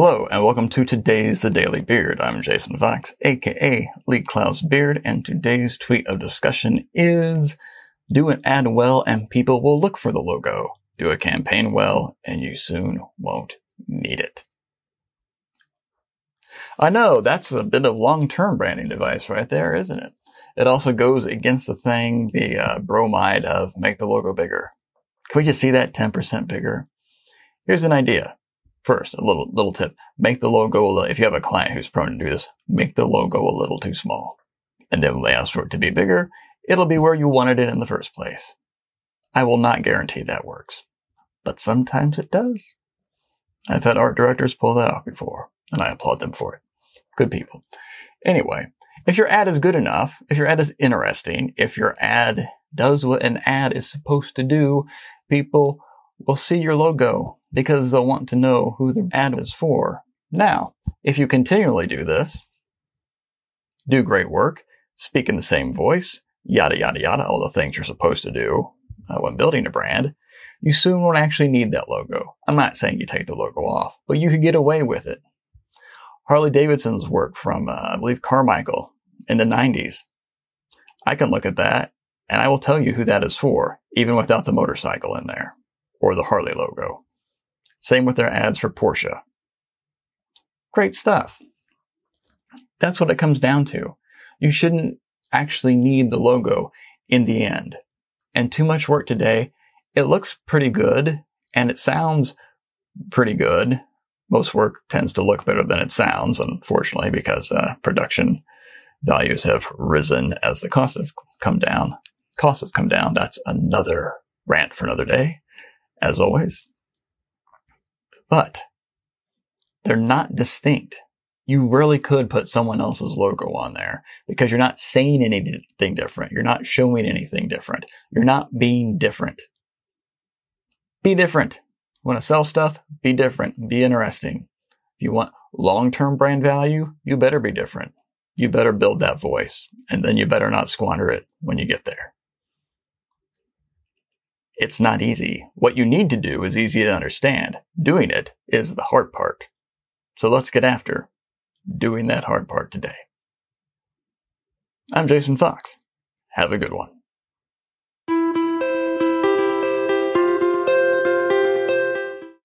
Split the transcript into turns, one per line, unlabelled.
Hello and welcome to today's The Daily Beard. I'm Jason Fox, aka Lee Clow's Beard, and today's tweet of discussion is do an ad well and people will look for the logo. Do a campaign well and you soon won't need it. I know that's a bit of long-term branding device right there, isn't it? It also goes against the thing, the uh, bromide of make the logo bigger. Can we just see that 10% bigger? Here's an idea. First, a little little tip: make the logo. A little, if you have a client who's prone to do this, make the logo a little too small, and then when they ask for it to be bigger, it'll be where you wanted it in the first place. I will not guarantee that works, but sometimes it does. I've had art directors pull that off before, and I applaud them for it. Good people. Anyway, if your ad is good enough, if your ad is interesting, if your ad does what an ad is supposed to do, people will see your logo because they'll want to know who the ad is for. Now, if you continually do this, do great work, speak in the same voice, yada, yada, yada, all the things you're supposed to do uh, when building a brand, you soon won't actually need that logo. I'm not saying you take the logo off, but you could get away with it. Harley Davidson's work from, uh, I believe, Carmichael in the 90s. I can look at that and I will tell you who that is for, even without the motorcycle in there or the Harley logo. Same with their ads for Porsche. Great stuff. That's what it comes down to. You shouldn't actually need the logo in the end. And too much work today. It looks pretty good and it sounds pretty good. Most work tends to look better than it sounds, unfortunately, because uh, production values have risen as the costs have come down. Costs have come down. That's another rant for another day, as always but they're not distinct. You really could put someone else's logo on there because you're not saying anything different. You're not showing anything different. You're not being different. Be different. Want to sell stuff? Be different. Be interesting. If you want long-term brand value, you better be different. You better build that voice and then you better not squander it when you get there. It's not easy. What you need to do is easy to understand. Doing it is the hard part. So let's get after doing that hard part today. I'm Jason Fox. Have a good one.